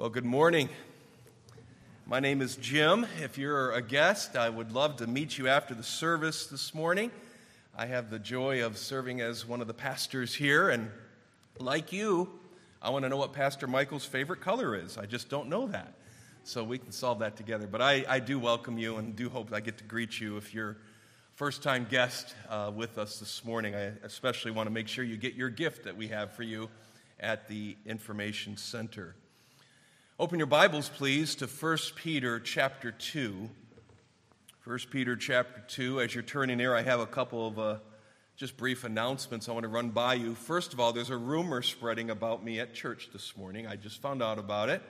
Well, good morning. My name is Jim. If you're a guest, I would love to meet you after the service this morning. I have the joy of serving as one of the pastors here, and like you, I want to know what Pastor Michael's favorite color is. I just don't know that. So we can solve that together. But I, I do welcome you and do hope I get to greet you if you're first time guest uh, with us this morning. I especially want to make sure you get your gift that we have for you at the Information Center. Open your Bibles, please, to 1 Peter chapter 2. 1 Peter chapter 2. As you're turning there, I have a couple of uh, just brief announcements I want to run by you. First of all, there's a rumor spreading about me at church this morning. I just found out about it.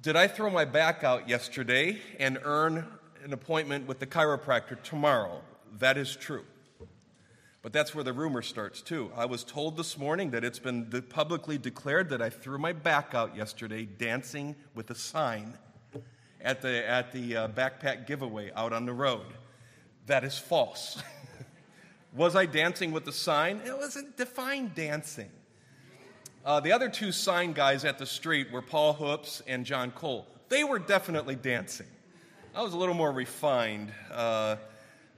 Did I throw my back out yesterday and earn an appointment with the chiropractor tomorrow? That is true. But that's where the rumor starts, too. I was told this morning that it's been publicly declared that I threw my back out yesterday dancing with a sign at the, at the uh, backpack giveaway out on the road. That is false. was I dancing with the sign? It wasn't defined dancing. Uh, the other two sign guys at the street were Paul Hoops and John Cole. They were definitely dancing. I was a little more refined, uh,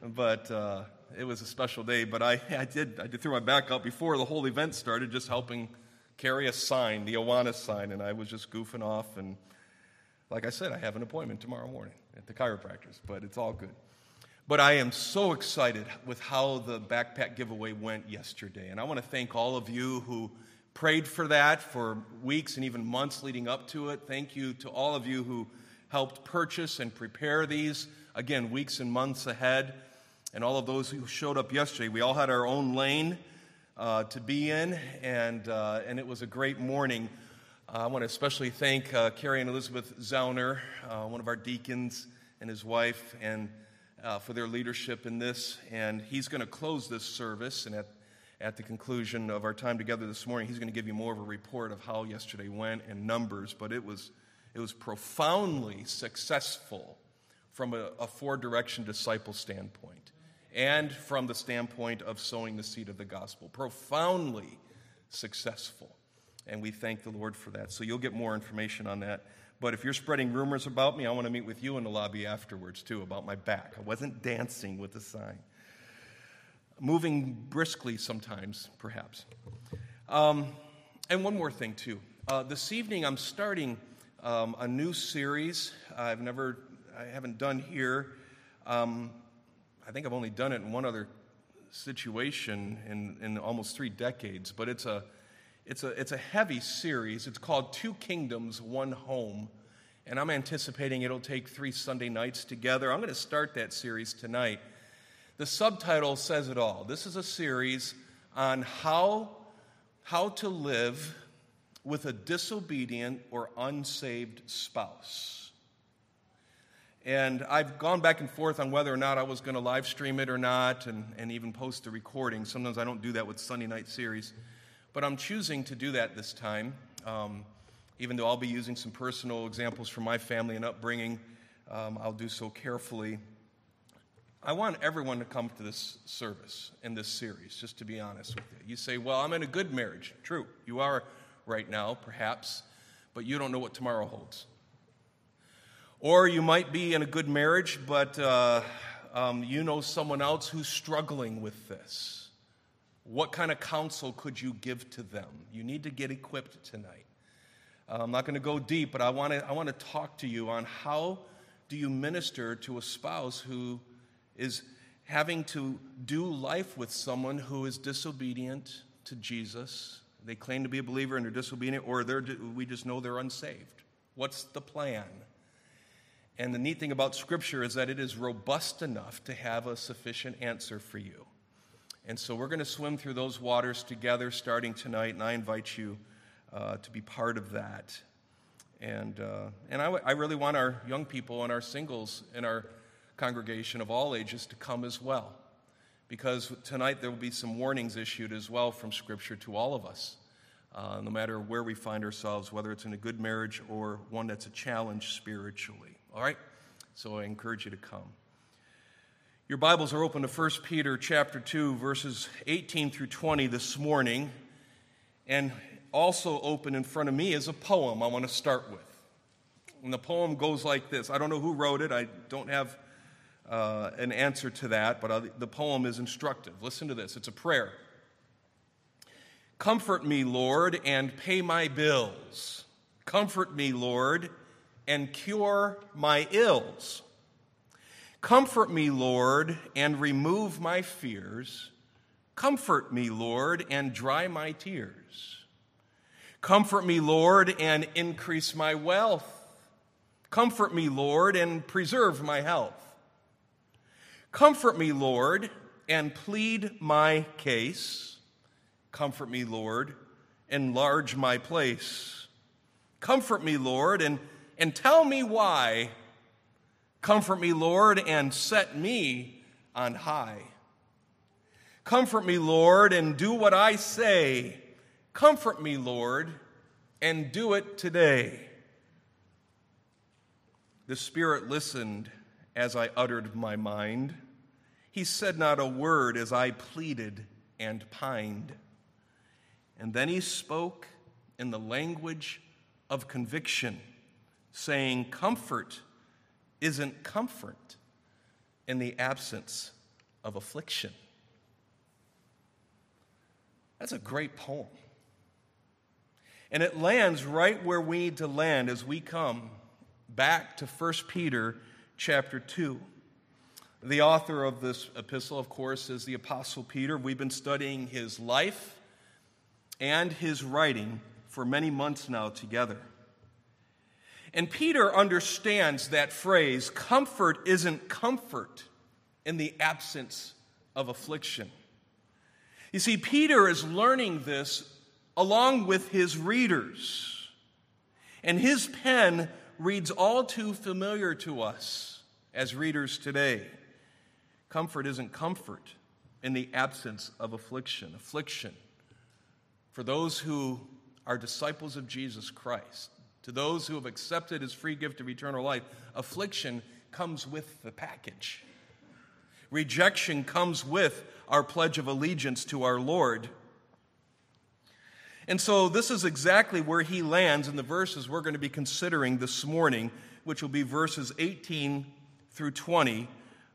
but uh, it was a special day, but I, I, did, I did throw my back out before the whole event started, just helping carry a sign, the Awana sign, and I was just goofing off. And like I said, I have an appointment tomorrow morning at the chiropractor's, but it's all good. But I am so excited with how the backpack giveaway went yesterday. And I want to thank all of you who prayed for that for weeks and even months leading up to it. Thank you to all of you who helped purchase and prepare these, again, weeks and months ahead and all of those who showed up yesterday. We all had our own lane uh, to be in, and, uh, and it was a great morning. Uh, I want to especially thank uh, Carrie and Elizabeth Zauner, uh, one of our deacons, and his wife, and uh, for their leadership in this. And he's going to close this service, and at, at the conclusion of our time together this morning, he's going to give you more of a report of how yesterday went and numbers. But it was, it was profoundly successful from a, a four direction disciple standpoint and from the standpoint of sowing the seed of the gospel. Profoundly successful. And we thank the Lord for that. So you'll get more information on that. But if you're spreading rumors about me, I want to meet with you in the lobby afterwards, too, about my back. I wasn't dancing with the sign. Moving briskly sometimes, perhaps. Um, and one more thing, too. Uh, this evening, I'm starting um, a new series I've never, I haven't done here. Um, I think I've only done it in one other situation in, in almost three decades, but it's a, it's, a, it's a heavy series. It's called Two Kingdoms, One Home. And I'm anticipating it'll take three Sunday nights together. I'm going to start that series tonight. The subtitle says it all. This is a series on how, how to live with a disobedient or unsaved spouse. And I've gone back and forth on whether or not I was going to live stream it or not and, and even post the recording. Sometimes I don't do that with Sunday night series. But I'm choosing to do that this time, um, even though I'll be using some personal examples from my family and upbringing. Um, I'll do so carefully. I want everyone to come to this service in this series, just to be honest with you. You say, Well, I'm in a good marriage. True, you are right now, perhaps, but you don't know what tomorrow holds. Or you might be in a good marriage, but uh, um, you know someone else who's struggling with this. What kind of counsel could you give to them? You need to get equipped tonight. Uh, I'm not going to go deep, but I want to I want to talk to you on how do you minister to a spouse who is having to do life with someone who is disobedient to Jesus. They claim to be a believer and they're disobedient, or we just know they're unsaved. What's the plan? And the neat thing about Scripture is that it is robust enough to have a sufficient answer for you. And so we're going to swim through those waters together starting tonight, and I invite you uh, to be part of that. And, uh, and I, w- I really want our young people and our singles in our congregation of all ages to come as well. Because tonight there will be some warnings issued as well from Scripture to all of us uh, no matter where we find ourselves, whether it's in a good marriage or one that's a challenge spiritually. All right? So I encourage you to come. Your Bibles are open to 1 Peter chapter 2 verses 18 through 20 this morning. And also open in front of me is a poem I want to start with. And the poem goes like this I don't know who wrote it, I don't have uh, an answer to that, but uh, the poem is instructive. Listen to this it's a prayer. Comfort me, Lord, and pay my bills. Comfort me, Lord, and cure my ills. Comfort me, Lord, and remove my fears. Comfort me, Lord, and dry my tears. Comfort me, Lord, and increase my wealth. Comfort me, Lord, and preserve my health. Comfort me, Lord, and plead my case. Comfort me, Lord, enlarge my place. Comfort me, Lord, and, and tell me why. Comfort me, Lord, and set me on high. Comfort me, Lord, and do what I say. Comfort me, Lord, and do it today. The Spirit listened as I uttered my mind. He said not a word as I pleaded and pined. And then he spoke in the language of conviction, saying, Comfort isn't comfort in the absence of affliction. That's a great poem. And it lands right where we need to land as we come back to 1 Peter chapter 2. The author of this epistle, of course, is the Apostle Peter. We've been studying his life and his writing for many months now together. And Peter understands that phrase comfort isn't comfort in the absence of affliction. You see, Peter is learning this along with his readers, and his pen reads all too familiar to us as readers today. Comfort isn't comfort in the absence of affliction. Affliction for those who are disciples of Jesus Christ, to those who have accepted his free gift of eternal life, affliction comes with the package. Rejection comes with our pledge of allegiance to our Lord. And so, this is exactly where he lands in the verses we're going to be considering this morning, which will be verses 18 through 20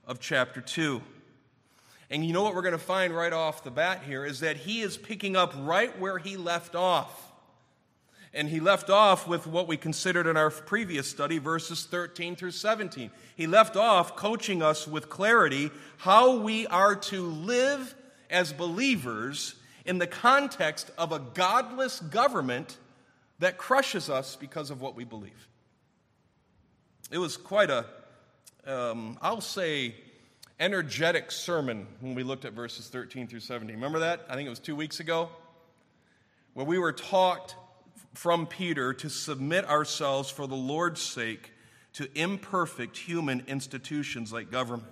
of chapter 2. And you know what we're going to find right off the bat here is that he is picking up right where he left off. And he left off with what we considered in our previous study, verses 13 through 17. He left off coaching us with clarity how we are to live as believers in the context of a godless government that crushes us because of what we believe. It was quite a, um, I'll say, energetic sermon when we looked at verses 13 through 17. Remember that? I think it was two weeks ago, where we were taught from Peter to submit ourselves for the Lord's sake to imperfect human institutions like government.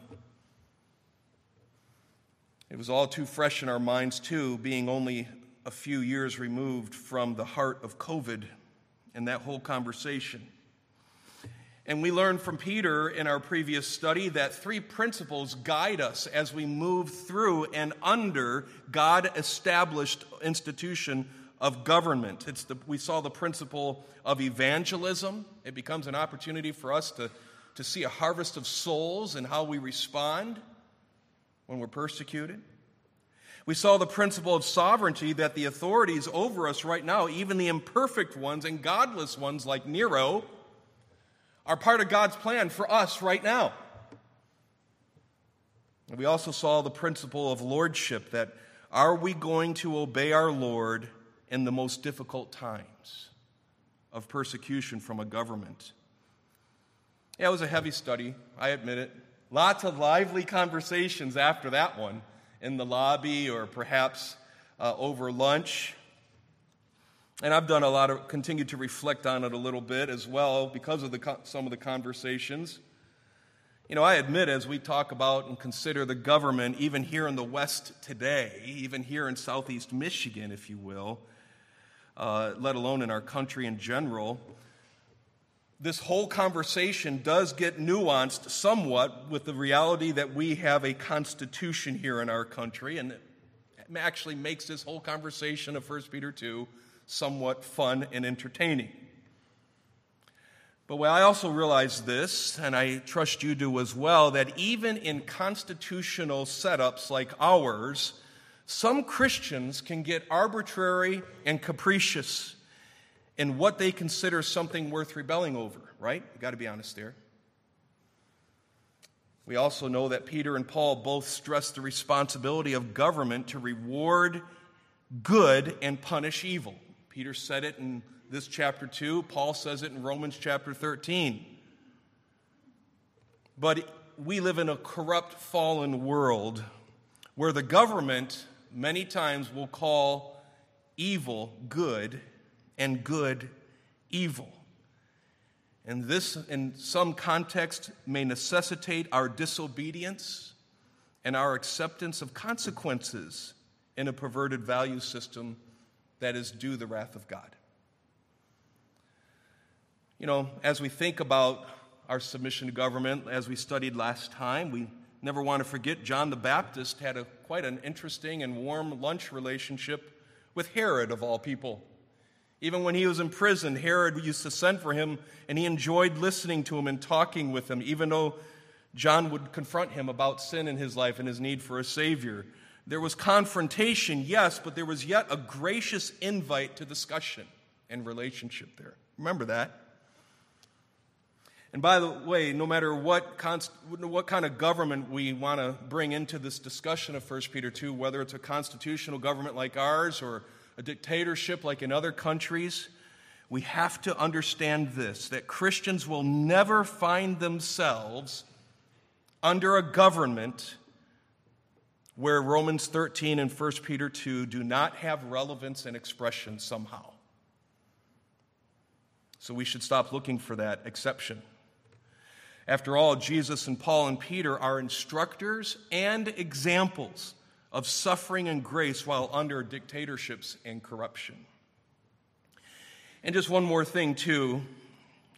It was all too fresh in our minds, too, being only a few years removed from the heart of COVID and that whole conversation. And we learned from Peter in our previous study that three principles guide us as we move through and under God established institution of government. It's the, we saw the principle of evangelism. It becomes an opportunity for us to, to see a harvest of souls and how we respond when we're persecuted. We saw the principle of sovereignty that the authorities over us right now, even the imperfect ones and godless ones like Nero, are part of God's plan for us right now. And we also saw the principle of lordship that are we going to obey our Lord in the most difficult times of persecution from a government? Yeah, it was a heavy study, I admit it. Lots of lively conversations after that one in the lobby or perhaps uh, over lunch. And I've done a lot of, continued to reflect on it a little bit as well because of the, some of the conversations. You know, I admit as we talk about and consider the government, even here in the West today, even here in Southeast Michigan, if you will, uh, let alone in our country in general, this whole conversation does get nuanced somewhat with the reality that we have a constitution here in our country, and it actually makes this whole conversation of 1 Peter 2 somewhat fun and entertaining. But I also realize this, and I trust you do as well, that even in constitutional setups like ours, some Christians can get arbitrary and capricious in what they consider something worth rebelling over, right? You got to be honest there. We also know that Peter and Paul both stress the responsibility of government to reward good and punish evil. Peter said it in this chapter 2, Paul says it in Romans chapter 13. But we live in a corrupt, fallen world where the government many times will call evil good and good evil. And this, in some context, may necessitate our disobedience and our acceptance of consequences in a perverted value system that is due the wrath of God. You know, as we think about our submission to government, as we studied last time, we never want to forget John the Baptist had a, quite an interesting and warm lunch relationship with Herod, of all people. Even when he was in prison, Herod used to send for him, and he enjoyed listening to him and talking with him, even though John would confront him about sin in his life and his need for a Savior. There was confrontation, yes, but there was yet a gracious invite to discussion and relationship there. Remember that. And by the way, no matter what, const- what kind of government we want to bring into this discussion of 1 Peter 2, whether it's a constitutional government like ours or a dictatorship like in other countries, we have to understand this that Christians will never find themselves under a government where Romans 13 and 1 Peter 2 do not have relevance and expression somehow. So we should stop looking for that exception. After all, Jesus and Paul and Peter are instructors and examples of suffering and grace while under dictatorships and corruption. And just one more thing, too,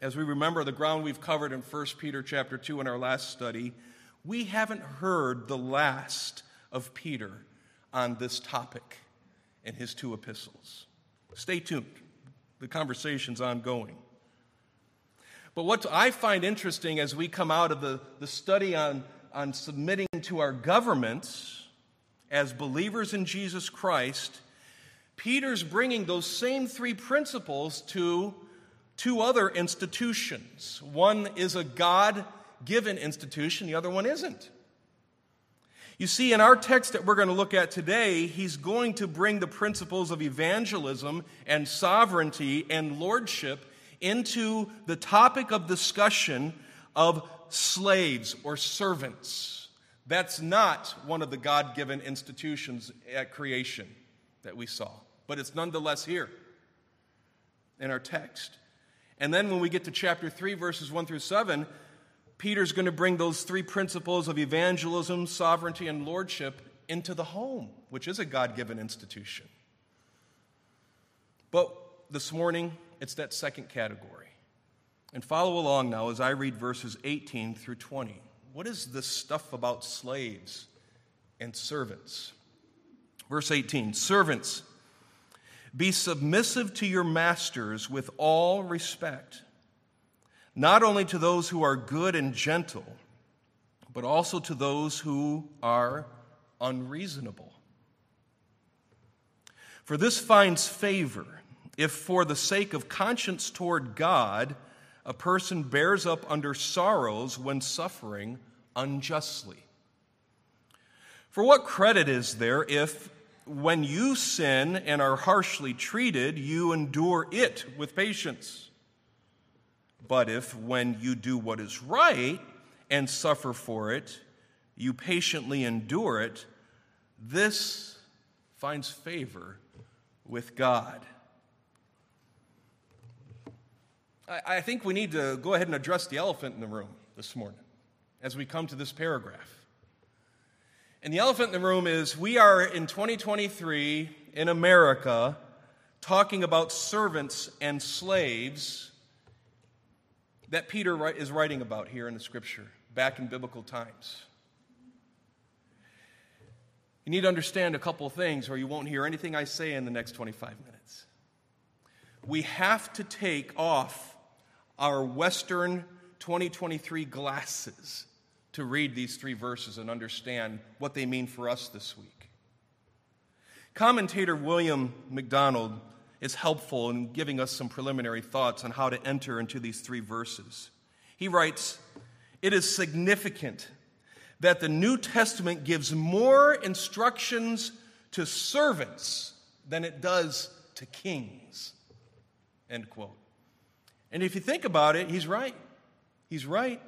as we remember the ground we've covered in 1 Peter chapter 2 in our last study, we haven't heard the last of Peter on this topic in his two epistles. Stay tuned, the conversation's ongoing. But what I find interesting as we come out of the, the study on, on submitting to our governments as believers in Jesus Christ, Peter's bringing those same three principles to two other institutions. One is a God given institution, the other one isn't. You see, in our text that we're going to look at today, he's going to bring the principles of evangelism and sovereignty and lordship into the topic of discussion of slaves or servants. That's not one of the God given institutions at creation that we saw, but it's nonetheless here in our text. And then when we get to chapter 3, verses 1 through 7, Peter's going to bring those three principles of evangelism, sovereignty, and lordship into the home, which is a God given institution. But this morning, it's that second category. And follow along now as I read verses 18 through 20. What is this stuff about slaves and servants? Verse 18 Servants, be submissive to your masters with all respect, not only to those who are good and gentle, but also to those who are unreasonable. For this finds favor if for the sake of conscience toward God, a person bears up under sorrows when suffering unjustly. For what credit is there if, when you sin and are harshly treated, you endure it with patience? But if, when you do what is right and suffer for it, you patiently endure it, this finds favor with God. I, think we need to go ahead and address the elephant in the room this morning as we come to this paragraph. And the elephant in the room is we are in 2023 in America talking about servants and slaves that Peter is writing about here in the scripture back in biblical times. You need to understand a couple things, or you won't hear anything I say in the next 25 minutes. We have to take off our Western 2023 glasses to read these three verses and understand what they mean for us this week. Commentator William MacDonald is helpful in giving us some preliminary thoughts on how to enter into these three verses. He writes, It is significant that the New Testament gives more instructions to servants than it does to kings. End quote. And if you think about it, he's right. He's right.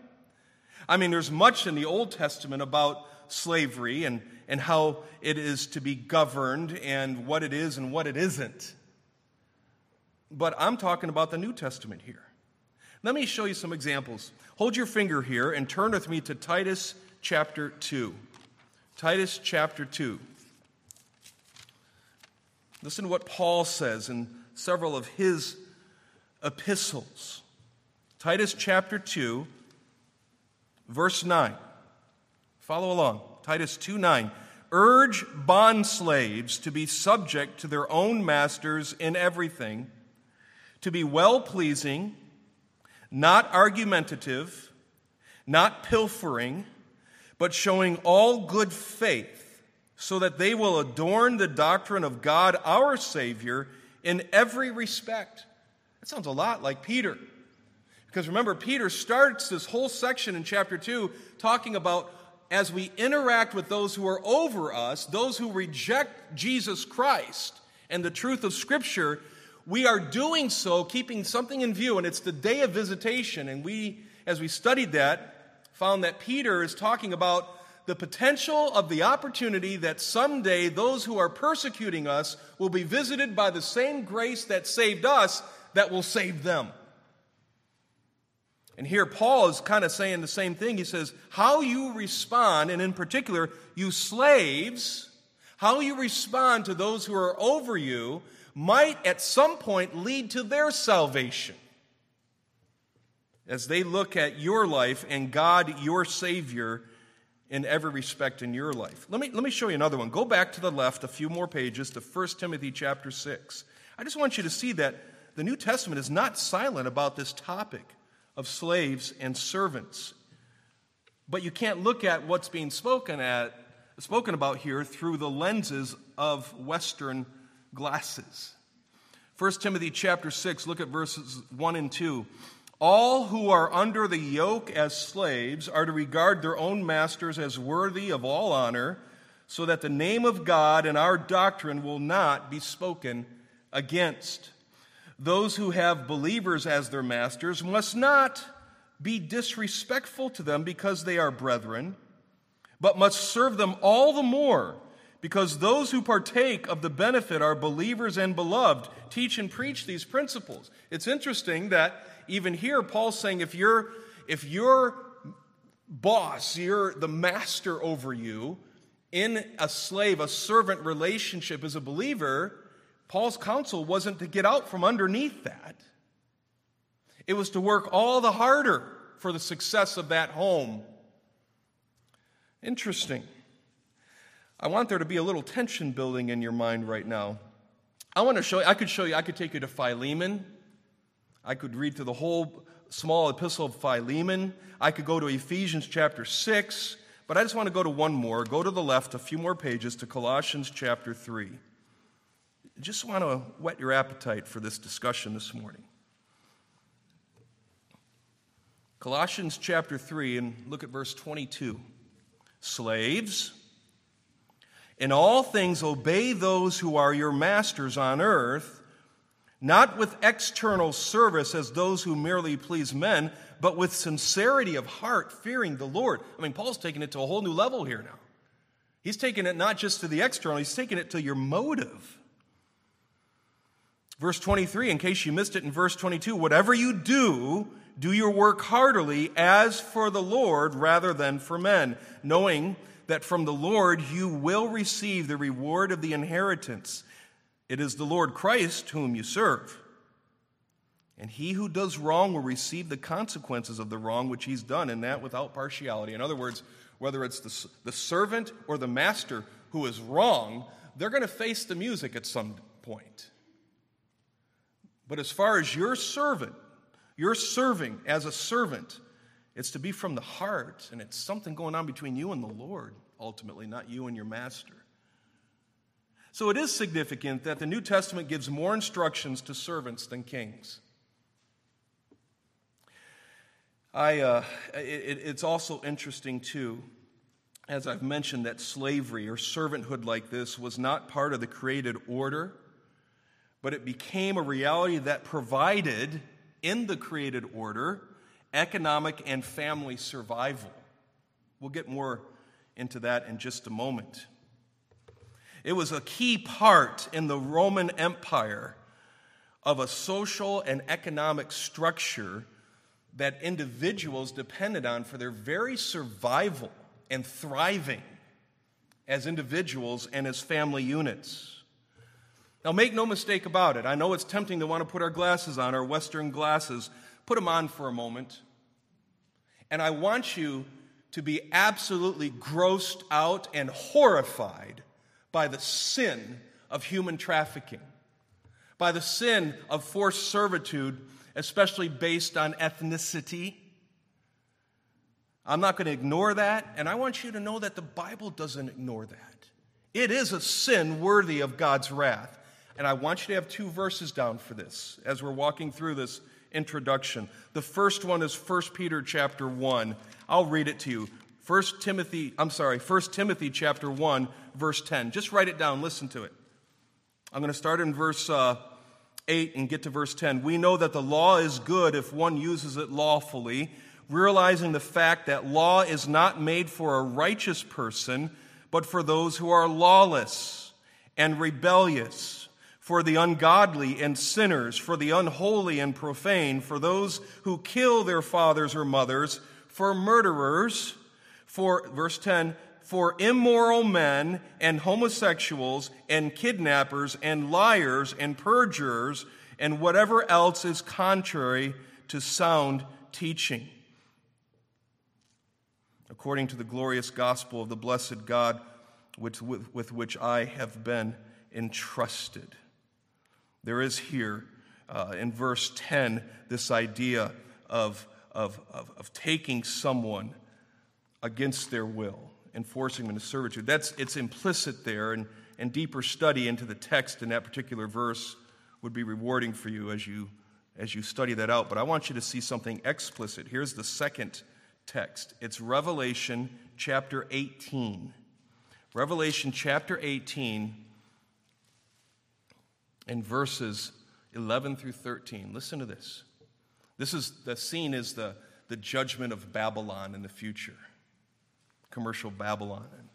I mean, there's much in the Old Testament about slavery and, and how it is to be governed and what it is and what it isn't. But I'm talking about the New Testament here. Let me show you some examples. Hold your finger here and turn with me to Titus chapter 2. Titus chapter 2. Listen to what Paul says in several of his epistles. Titus chapter 2, verse 9. Follow along. Titus 2 9. Urge bond slaves to be subject to their own masters in everything, to be well pleasing, not argumentative, not pilfering but showing all good faith, so that they will adorn the doctrine of God our Savior in every respect. Sounds a lot like Peter. Because remember, Peter starts this whole section in chapter 2 talking about as we interact with those who are over us, those who reject Jesus Christ and the truth of Scripture, we are doing so keeping something in view, and it's the day of visitation. And we, as we studied that, found that Peter is talking about the potential of the opportunity that someday those who are persecuting us will be visited by the same grace that saved us that will save them. And here Paul is kind of saying the same thing. He says, How you respond, and in particular, you slaves, how you respond to those who are over you might at some point lead to their salvation as they look at your life and God, your Savior, in every respect in your life. Let me, let me show you another one. Go back to the left a few more pages to 1 Timothy chapter 6. I just want you to see that the New Testament is not silent about this topic of slaves and servants. But you can't look at what's being spoken at spoken about here through the lenses of western glasses. 1 Timothy chapter 6, look at verses 1 and 2. All who are under the yoke as slaves are to regard their own masters as worthy of all honor, so that the name of God and our doctrine will not be spoken against. Those who have believers as their masters must not be disrespectful to them because they are brethren, but must serve them all the more because those who partake of the benefit are believers and beloved. Teach and preach these principles. It's interesting that even here, Paul's saying if you're if your boss, you're the master over you, in a slave, a servant relationship as a believer, Paul's counsel wasn't to get out from underneath that. It was to work all the harder for the success of that home. Interesting. I want there to be a little tension building in your mind right now. I want to show you, I could show you, I could take you to Philemon. I could read through the whole small epistle of Philemon. I could go to Ephesians chapter 6, but I just want to go to one more. Go to the left a few more pages to Colossians chapter 3. Just want to whet your appetite for this discussion this morning. Colossians chapter 3, and look at verse 22. Slaves, in all things obey those who are your masters on earth not with external service as those who merely please men, but with sincerity of heart, fearing the Lord. I mean, Paul's taking it to a whole new level here now. He's taking it not just to the external, he's taking it to your motive. Verse 23, in case you missed it in verse 22, whatever you do, do your work heartily as for the Lord rather than for men, knowing that from the Lord you will receive the reward of the inheritance. It is the Lord Christ whom you serve. And he who does wrong will receive the consequences of the wrong which he's done, and that without partiality. In other words, whether it's the, the servant or the master, who is wrong, they're going to face the music at some point. But as far as your servant, you're serving as a servant, it's to be from the heart, and it's something going on between you and the Lord, ultimately, not you and your master. So it is significant that the New Testament gives more instructions to servants than kings. I, uh, it, it's also interesting, too, as I've mentioned, that slavery or servanthood like this was not part of the created order, but it became a reality that provided, in the created order, economic and family survival. We'll get more into that in just a moment. It was a key part in the Roman Empire of a social and economic structure that individuals depended on for their very survival and thriving as individuals and as family units. Now, make no mistake about it. I know it's tempting to want to put our glasses on, our Western glasses. Put them on for a moment. And I want you to be absolutely grossed out and horrified by the sin of human trafficking, by the sin of forced servitude, especially based on ethnicity. I'm not going to ignore that, and I want you to know that the Bible doesn't ignore that. It is a sin worthy of God's wrath. And I want you to have two verses down for this as we're walking through this introduction. The first one is 1 Peter chapter 1. I'll read it to you. 1 Timothy, I'm sorry, 1 Timothy chapter 1, verse 10. Just write it down, listen to it. I'm going to start in verse uh, 8 and get to verse 10. We know that the law is good if one uses it lawfully, realizing the fact that law is not made for a righteous person, but for those who are lawless and rebellious for the ungodly and sinners, for the unholy and profane, for those who kill their fathers or mothers, for murderers, for, verse 10, for immoral men and homosexuals and kidnappers and liars and perjurers and whatever else is contrary to sound teaching. According to the glorious gospel of the blessed God with, with, with which I have been entrusted. There is here uh, in verse 10 this idea of, of, of, of, taking someone against their will and forcing them into servitude. That's, it's implicit there, and, and deeper study into the text in that particular verse would be rewarding for you as you, as you study that out. But I want you to see something explicit. Here's the second text it's Revelation chapter 18. Revelation chapter 18 in verses 11 through 13. Listen to this. This is the scene is the, the judgment of Babylon in the future, commercial Babylon. it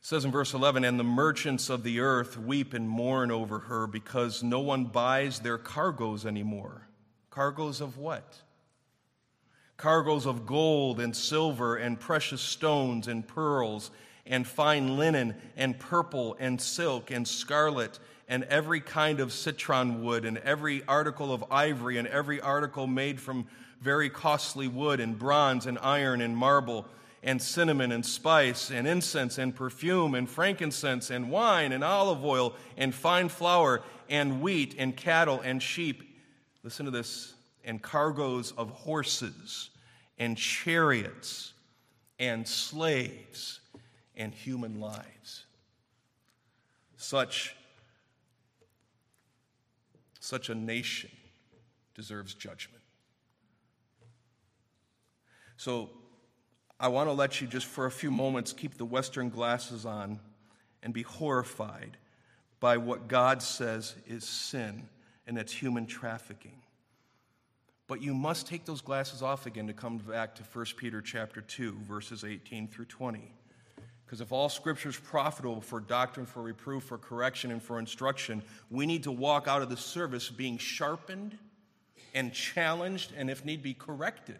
says in verse 11, and the merchants of the earth weep and mourn over her because no one buys their cargoes anymore. Cargoes of what? Cargoes of gold and silver and precious stones and pearls and fine linen and purple and silk and scarlet and every kind of citron wood, and every article of ivory, and every article made from very costly wood, and bronze, and iron, and marble, and cinnamon, and spice, and incense, and perfume, and frankincense, and wine, and olive oil, and fine flour, and wheat, and cattle, and sheep. Listen to this and cargoes of horses, and chariots, and slaves, and human lives. Such such a nation deserves judgment. So I want to let you just for a few moments keep the Western glasses on and be horrified by what God says is sin and it's human trafficking. But you must take those glasses off again to come back to 1 Peter chapter 2 verses 18 through 20. Because if all scripture is profitable for doctrine, for reproof, for correction, and for instruction, we need to walk out of the service being sharpened and challenged, and if need be, corrected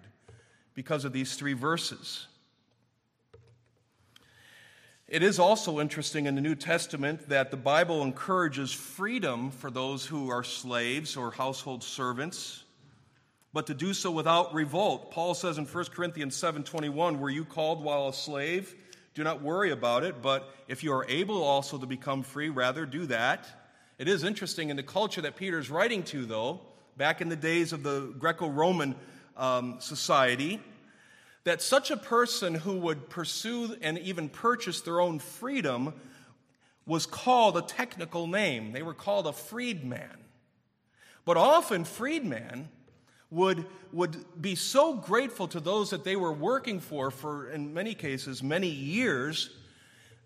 because of these three verses. It is also interesting in the New Testament that the Bible encourages freedom for those who are slaves or household servants, but to do so without revolt. Paul says in 1 Corinthians 7:21, "Were you called while a slave?" Do not worry about it, but if you are able also to become free, rather do that. It is interesting in the culture that Peter is writing to, though, back in the days of the Greco Roman um, society, that such a person who would pursue and even purchase their own freedom was called a technical name. They were called a freedman. But often, freedman would, would be so grateful to those that they were working for, for in many cases, many years,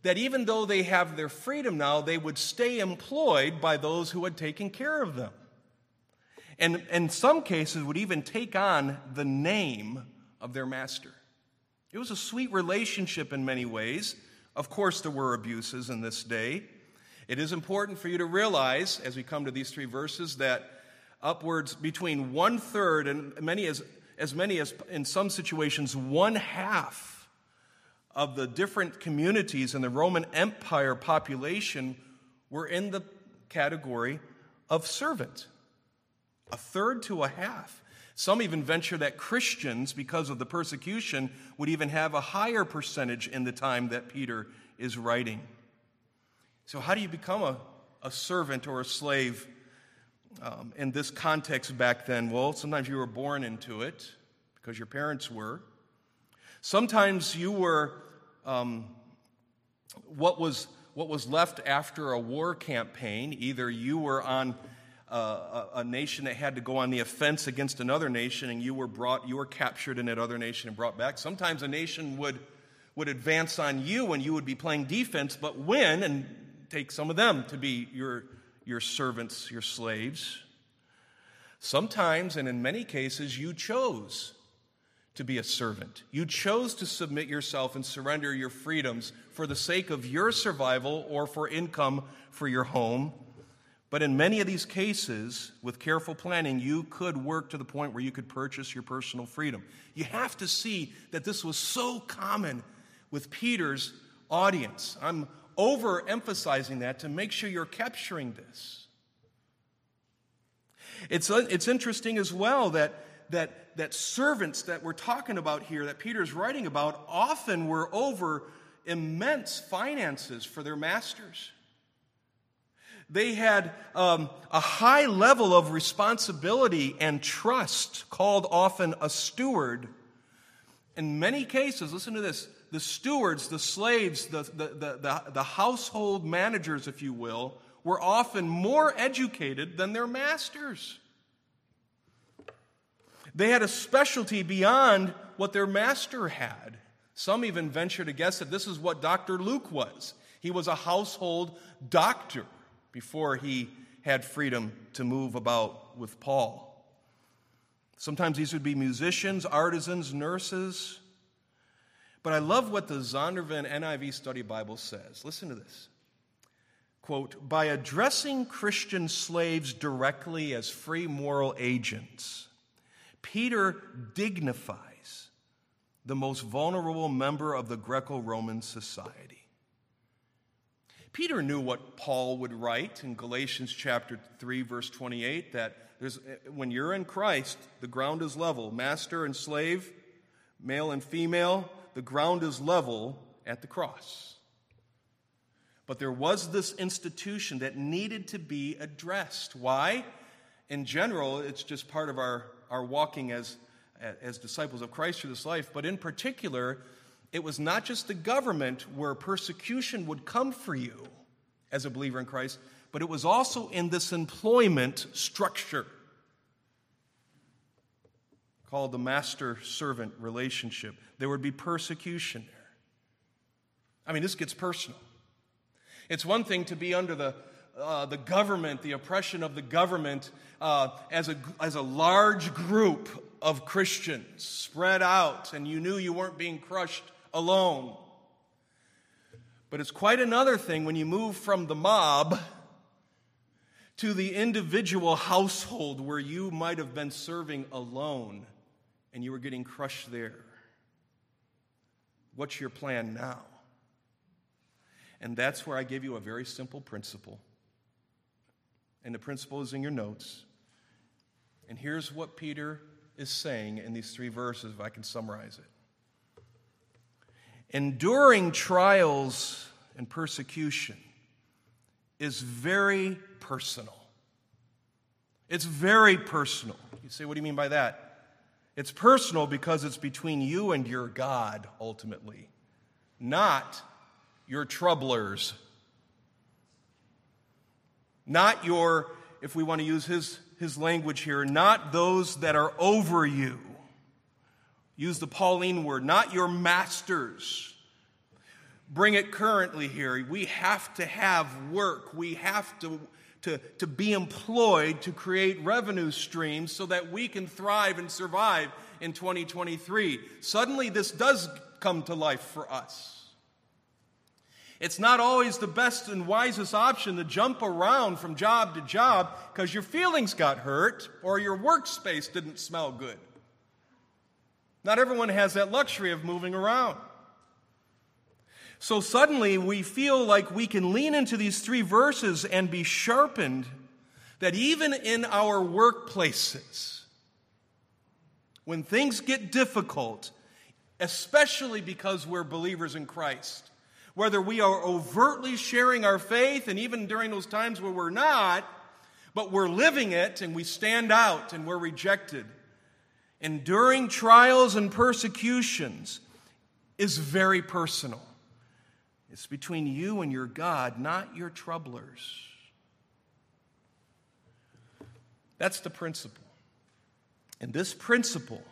that even though they have their freedom now, they would stay employed by those who had taken care of them. And in some cases, would even take on the name of their master. It was a sweet relationship in many ways. Of course, there were abuses in this day. It is important for you to realize, as we come to these three verses, that upwards between one third and many as, as many as, in some situations, one half of the different communities in the Roman Empire population were in the category of servant. A third to a half. Some even venture that Christians, because of the persecution, would even have a higher percentage in the time that Peter is writing. So, how do you become a, a servant or a slave um, in this context back then? Well, sometimes you were born into it because your parents were. Sometimes you were um, what, was, what was left after a war campaign. Either you were on uh, a, a, nation that had to go on the offense against another nation and you were brought, you were captured in that other nation and brought back. Sometimes a nation would, would advance on you and you would be playing defense, but win and take some of them to be your your servants, your slaves. Sometimes, and in many cases, you chose to be a servant. You chose to submit yourself and surrender your freedoms for the sake of your survival or for income for your home. But in many of these cases, with careful planning, you could work to the point where you could purchase your personal freedom. You have to see that this was so common with Peter's audience. I'm overemphasizing that to make sure you're capturing this. It's, uh, it's interesting as well that, that, that servants that we're talking about here, that Peter's writing about, often were over immense finances for their masters. They had um, a high level of responsibility and trust, called often a steward. In many cases, listen to this the stewards, the slaves, the, the, the, the, household managers, if you will, were often more educated than their masters. They had a specialty beyond what their master had. Some even venture to guess that this is what Dr. Luke was. He was a household doctor before he had freedom to move about with Paul. Sometimes these would be musicians, artisans, nurses, but I love what the Zondervan NIV Study Bible says. Listen to this. Quote, by addressing Christian slaves directly as free moral agents, Peter dignifies the most vulnerable member of the Greco Roman society. Peter knew what Paul would write in Galatians chapter 3 verse 28 that there's, eh, when you're in Christ the ground is level master and slave male and female the ground is level at the cross. But there was this institution that needed to be addressed. Why? In general, it's just part of our, our walking as, as disciples of Christ through this life, but in particular, it was not just the government where persecution would come for you as a believer in Christ, but it was also in this employment structure called the master servant relationship. There would be persecution there. I mean, this gets personal. It's one thing to be under the, uh, the government, the oppression of the government, uh, as, a, as a large group of Christians spread out, and you knew you weren't being crushed alone. But it's quite another thing when you move from the mob to the individual household where you might have been serving alone and you were getting crushed there. What's your plan now? And that's where I give you a very simple principle. And the principle is in your notes. And here's what Peter is saying in these three verses, if I can summarize it. Enduring trials and persecution is very personal. It's very personal. You say, what do you mean by that? It's personal because it's between you and your God, ultimately, not your troublers, not your, if we want to use his, his language here, not those that are over you. Use the Pauline word, not your masters. Bring it currently here. We have to have work. We have to to, to be employed to create revenue streams so that we can thrive and survive in 2023. Suddenly, this does come to life for us. It's not always the best and wisest option to jump around from job to job because your feelings got hurt or your workspace didn't smell good. Not everyone has that luxury of moving around. So suddenly we feel like we can lean into these three verses and be sharpened that even in our workplaces, when things get difficult, especially because we're believers in Christ, whether we are overtly sharing our faith and even during those times where we're not, but we're living it and we stand out and we're rejected. Enduring trials and persecutions is very personal. It's between you and your God, not your troublers. That's the principle. And this principle,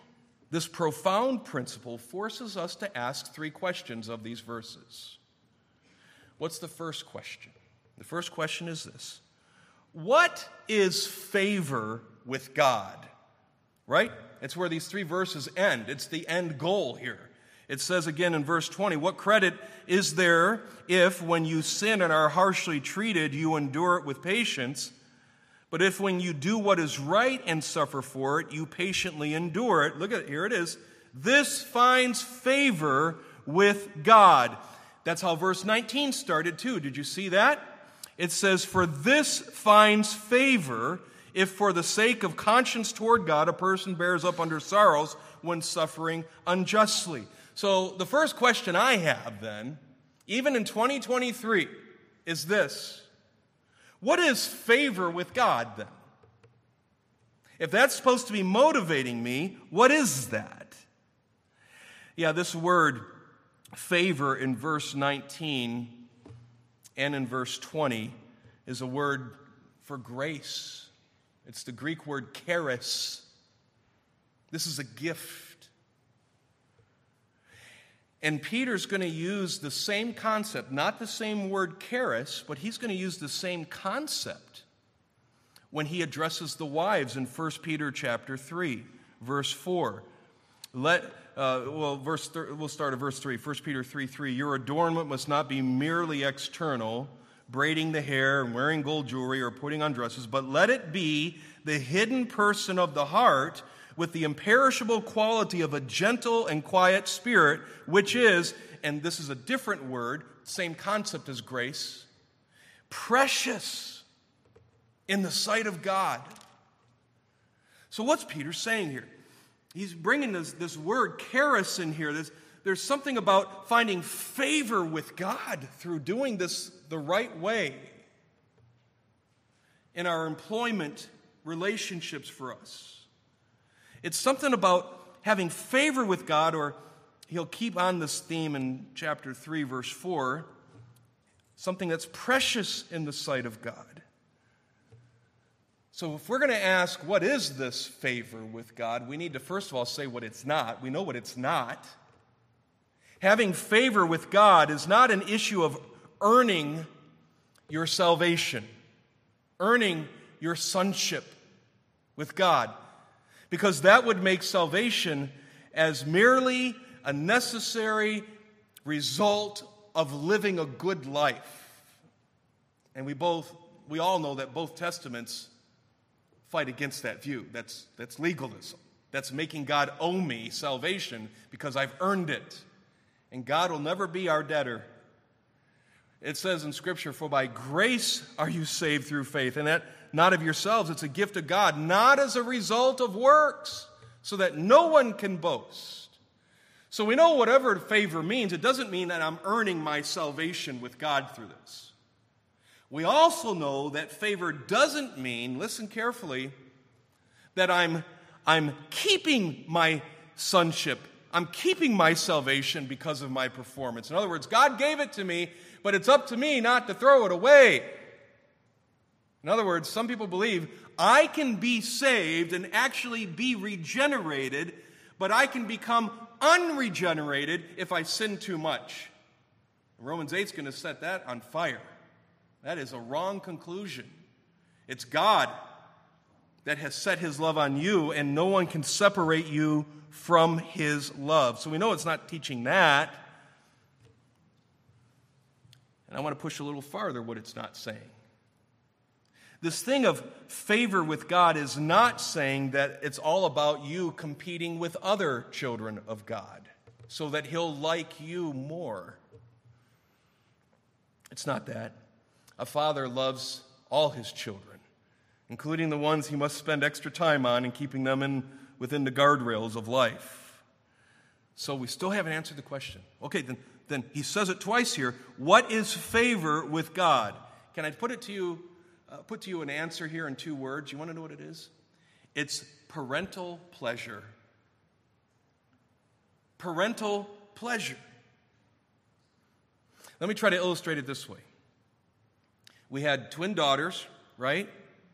this profound principle, forces us to ask three questions of these verses. What's the first question? The first question is this What is favor with God? Right? It's where these three verses end. It's the end goal here. It says again in verse 20, What credit is there if, when you sin and are harshly treated, you endure it with patience? But if, when you do what is right and suffer for it, you patiently endure it, look at it, here it is. This finds favor with God. That's how verse 19 started, too. Did you see that? It says, For this finds favor if, for the sake of conscience toward God, a person bears up under sorrows when suffering unjustly. So, the first question I have then, even in 2023, is this What is favor with God then? If that's supposed to be motivating me, what is that? Yeah, this word favor in verse 19 and in verse 20 is a word for grace. It's the Greek word charis. This is a gift. And Peter's going to use the same concept, not the same word charis, but he's going to use the same concept when he addresses the wives in 1 Peter chapter 3, verse 4. Let, uh, well, verse thir- we'll start at verse 3. 1 Peter 3 3. Your adornment must not be merely external, braiding the hair and wearing gold jewelry or putting on dresses, but let it be the hidden person of the heart with the imperishable quality of a gentle and quiet spirit, which is, and this is a different word, same concept as grace, precious in the sight of God. So, what's Peter saying here? He's bringing this, this word charis in here. There's, there's something about finding favor with God through doing this the right way in our employment relationships for us. It's something about having favor with God, or he'll keep on this theme in chapter 3, verse 4 something that's precious in the sight of God. So, if we're going to ask, what is this favor with God, we need to first of all say what it's not. We know what it's not. Having favor with God is not an issue of earning your salvation, earning your sonship with God because that would make salvation as merely a necessary result of living a good life. And we both we all know that both testaments fight against that view. That's that's legalism. That's making God owe me salvation because I've earned it. And God will never be our debtor. It says in Scripture, For by grace are you saved through faith. And that not of yourselves. It's a gift of God, not as a result of works, so that no one can boast. So we know whatever favor means, it doesn't mean that I'm earning my salvation with God through this. We also know that favor doesn't mean, listen carefully, that I'm, I'm keeping my sonship. I'm keeping my salvation because of my performance. In other words, God gave it to me, but it's up to me not to throw it away. In other words, some people believe I can be saved and actually be regenerated, but I can become unregenerated if I sin too much. Romans 8 is going to set that on fire. That is a wrong conclusion. It's God that has set his love on you, and no one can separate you from his love. So we know it's not teaching that. And I want to push a little farther what it's not saying. This thing of favor with God is not saying that it's all about you competing with other children of God so that He'll like you more. It's not that. A father loves all his children, including the ones he must spend extra time on and keeping them in, within the guardrails of life. So we still haven't answered the question. Okay, then, then he says it twice here. What is favor with God? Can I put it to you, uh, put to you an answer here in two words? You want to know what it is? It's parental pleasure. Parental pleasure. Let me try to illustrate it this way. We had twin daughters, right?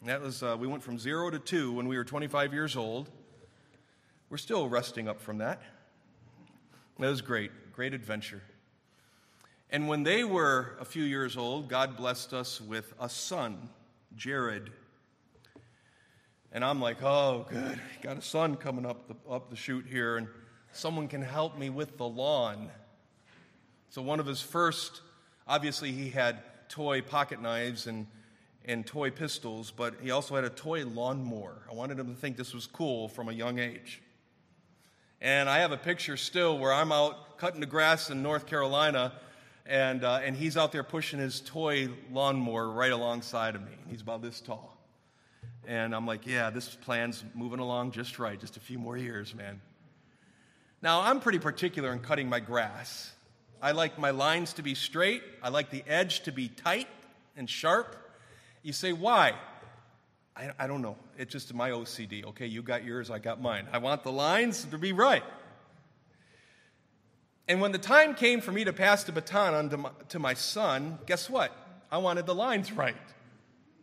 That was uh, we went from zero to two when we were 25 years old. We're still resting up from that. That was great, great adventure. And when they were a few years old, God blessed us with a son, Jared. And I'm like, oh, good, got a son coming up the, up the chute here, and someone can help me with the lawn. So, one of his first, obviously, he had toy pocket knives and, and toy pistols, but he also had a toy lawnmower. I wanted him to think this was cool from a young age. And I have a picture still where I'm out cutting the grass in North Carolina, and, uh, and he's out there pushing his toy lawnmower right alongside of me. He's about this tall. And I'm like, yeah, this plan's moving along just right, just a few more years, man. Now, I'm pretty particular in cutting my grass. I like my lines to be straight, I like the edge to be tight and sharp. You say, why? I, I don't know. It's just my OCD. Okay, you got yours, I got mine. I want the lines to be right. And when the time came for me to pass the baton on to my, to my son, guess what? I wanted the lines right.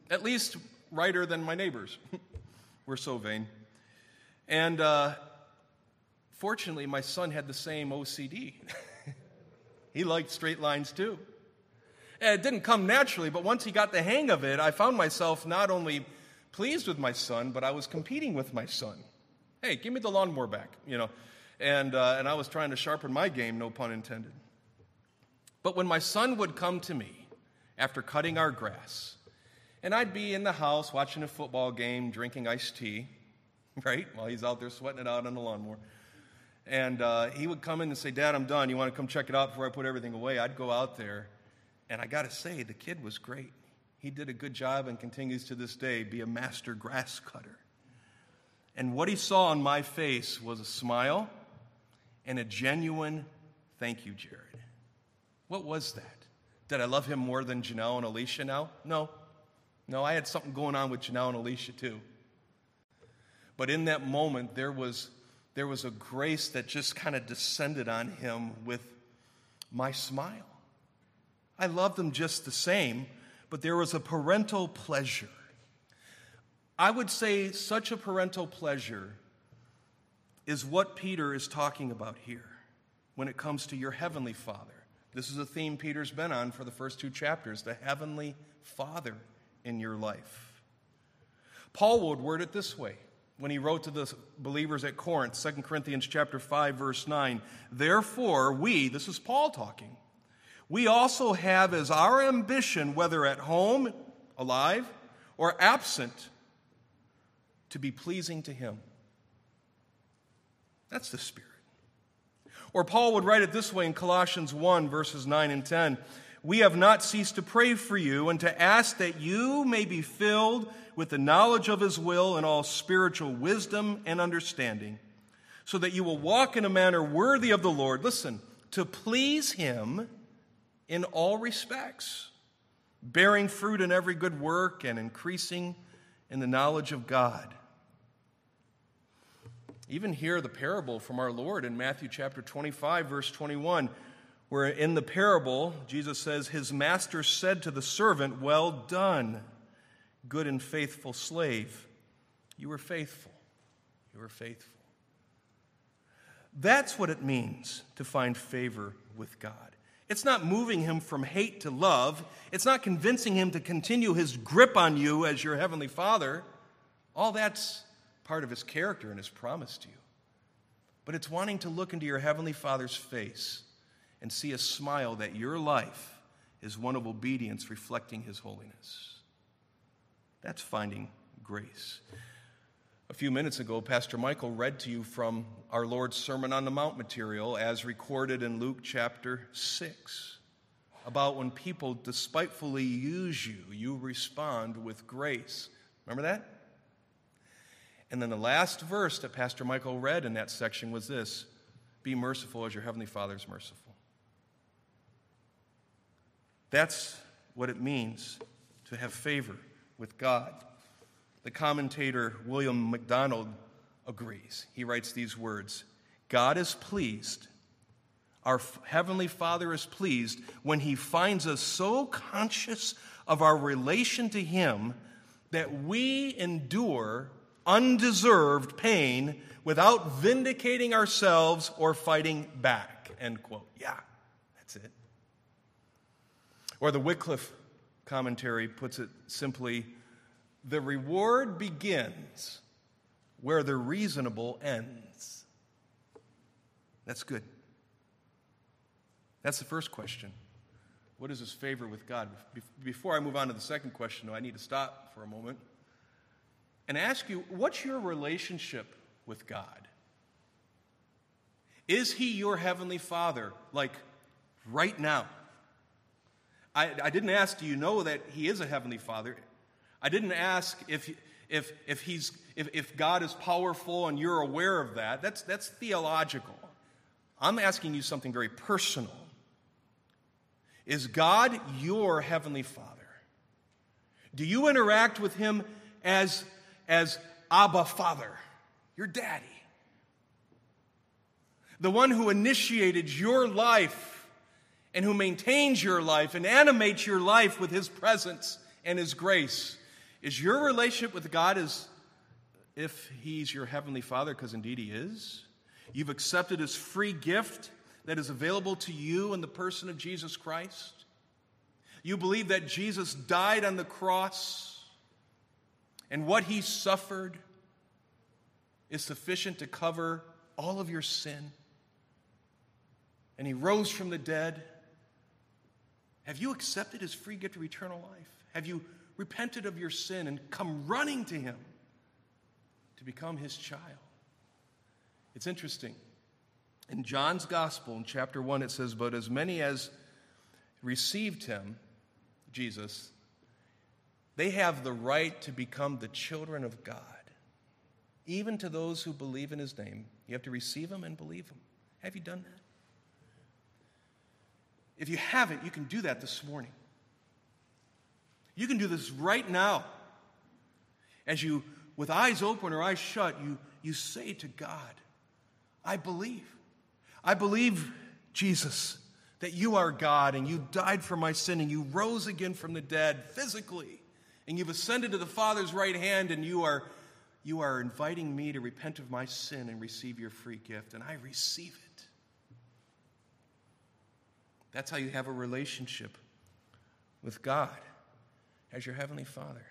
At least righter than my neighbors. We're so vain. And uh, fortunately, my son had the same OCD. He liked straight lines too. And it didn't come naturally, but once he got the hang of it, I found myself not only pleased with my son, but I was competing with my son. Hey, give me the lawnmower back, you know. And, uh, and I was trying to sharpen my game, no pun intended. But when my son would come to me after cutting our grass, and I'd be in the house watching a football game, drinking iced tea, right, while he's out there sweating it out on the lawnmower. And uh, he would come in and say, Dad, I'm done. You want to come check it out before I put everything away? I'd go out there. And I got to say, the kid was great. He did a good job and continues to this day be a master grass cutter. And what he saw on my face was a smile and a genuine thank you, Jared. What was that? Did I love him more than Janelle and Alicia now? No. No, I had something going on with Janelle and Alicia too. But in that moment, there was there was a grace that just kind of descended on him with my smile. I loved them just the same, but there was a parental pleasure. I would say such a parental pleasure is what Peter is talking about here when it comes to your heavenly Father. This is a theme Peter's been on for the first two chapters the heavenly Father in your life. Paul would word it this way when he wrote to the believers at Corinth, 2 Corinthians chapter 5 verse 9, "Therefore we, this is Paul talking, we also have as our ambition whether at home, alive, or absent to be pleasing to him." That's the spirit. Or Paul would write it this way in Colossians 1 verses 9 and 10, "We have not ceased to pray for you and to ask that you may be filled with the knowledge of his will and all spiritual wisdom and understanding, so that you will walk in a manner worthy of the Lord. Listen, to please Him in all respects, bearing fruit in every good work and increasing in the knowledge of God. Even here, the parable from our Lord in Matthew chapter 25, verse 21, where in the parable, Jesus says, His master said to the servant, Well done, good and faithful slave. You were faithful. You were faithful. That's what it means to find favor with God. It's not moving him from hate to love. It's not convincing him to continue his grip on you as your heavenly father. All that's part of his character and his promise to you. But it's wanting to look into your heavenly father's face and see a smile that your life is one of obedience reflecting his holiness. That's finding grace. A few minutes ago, Pastor Michael read to you from our Lord's Sermon on the Mount material as recorded in Luke chapter 6 about when people despitefully use you, you respond with grace. Remember that? And then the last verse that Pastor Michael read in that section was this Be merciful as your Heavenly Father is merciful. That's what it means to have favor with God. The commentator William MacDonald agrees. He writes these words God is pleased, our Heavenly Father is pleased when He finds us so conscious of our relation to Him that we endure undeserved pain without vindicating ourselves or fighting back. End quote. Yeah, that's it. Or the Wycliffe commentary puts it simply the reward begins where the reasonable ends. That's good. That's the first question. What is his favor with God? Before I move on to the second question, though, I need to stop for a moment and ask you what's your relationship with God? Is he your heavenly father, like right now? I, I didn't ask, do you know that he is a heavenly father? I didn't ask if, if, if, he's, if, if God is powerful and you're aware of that. That's, that's theological. I'm asking you something very personal. Is God your heavenly Father? Do you interact with Him as, as Abba Father, your daddy? The one who initiated your life and who maintains your life and animates your life with His presence and His grace. Is your relationship with God as if He's your Heavenly Father, because indeed He is? You've accepted His free gift that is available to you in the person of Jesus Christ? You believe that Jesus died on the cross and what He suffered is sufficient to cover all of your sin? And He rose from the dead. Have you accepted His free gift of eternal life? Have you repented of your sin and come running to Him to become His child. It's interesting. In John's Gospel, in chapter 1, it says, But as many as received Him, Jesus, they have the right to become the children of God. Even to those who believe in His name, you have to receive Him and believe Him. Have you done that? If you haven't, you can do that this morning. You can do this right now. As you, with eyes open or eyes shut, you, you say to God, I believe. I believe, Jesus, that you are God and you died for my sin and you rose again from the dead physically and you've ascended to the Father's right hand and you are, you are inviting me to repent of my sin and receive your free gift, and I receive it. That's how you have a relationship with God as your Heavenly Father.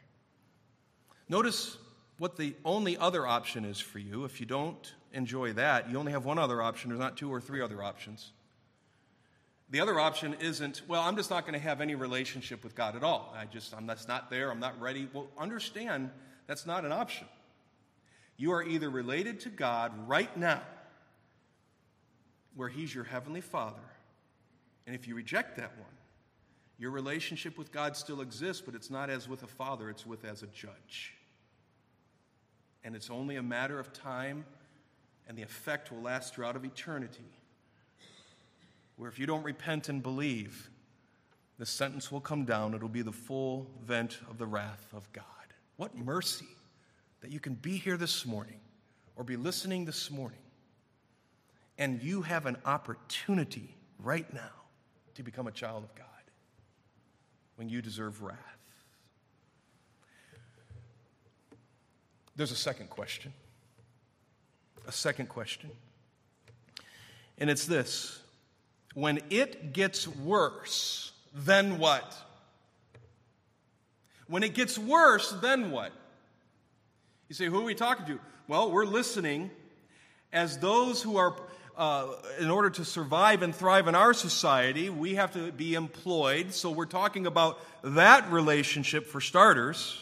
Notice what the only other option is for you. If you don't enjoy that, you only have one other option. There's not two or three other options. The other option isn't, well, I'm just not going to have any relationship with God at all. I just, I'm that's not there. I'm not ready. Well, understand that's not an option. You are either related to God right now, where He's your Heavenly Father, and if you reject that one, your relationship with God still exists, but it's not as with a father, it's with as a judge. And it's only a matter of time and the effect will last throughout of eternity. Where if you don't repent and believe, the sentence will come down. It'll be the full vent of the wrath of God. What mercy that you can be here this morning or be listening this morning and you have an opportunity right now to become a child of God when you deserve wrath. There's a second question. A second question. And it's this when it gets worse, then what? When it gets worse, then what? You say, who are we talking to? Well, we're listening as those who are, uh, in order to survive and thrive in our society, we have to be employed. So we're talking about that relationship for starters.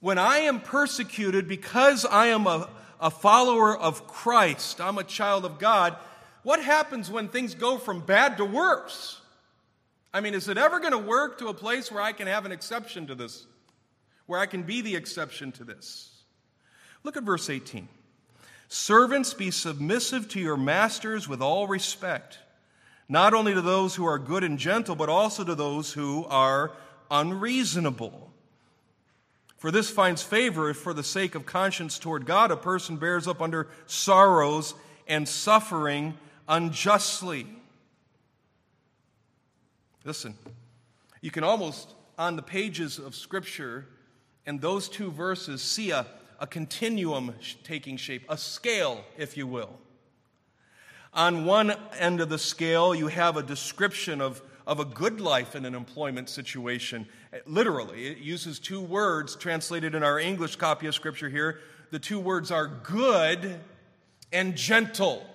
When I am persecuted because I am a, a follower of Christ, I'm a child of God, what happens when things go from bad to worse? I mean, is it ever going to work to a place where I can have an exception to this? Where I can be the exception to this? Look at verse 18. Servants, be submissive to your masters with all respect, not only to those who are good and gentle, but also to those who are unreasonable. For this finds favor if, for the sake of conscience toward God, a person bears up under sorrows and suffering unjustly. Listen, you can almost, on the pages of Scripture, and those two verses, see a a continuum taking shape, a scale, if you will. On one end of the scale, you have a description of, of a good life in an employment situation. Literally, it uses two words translated in our English copy of Scripture here. The two words are good and gentle.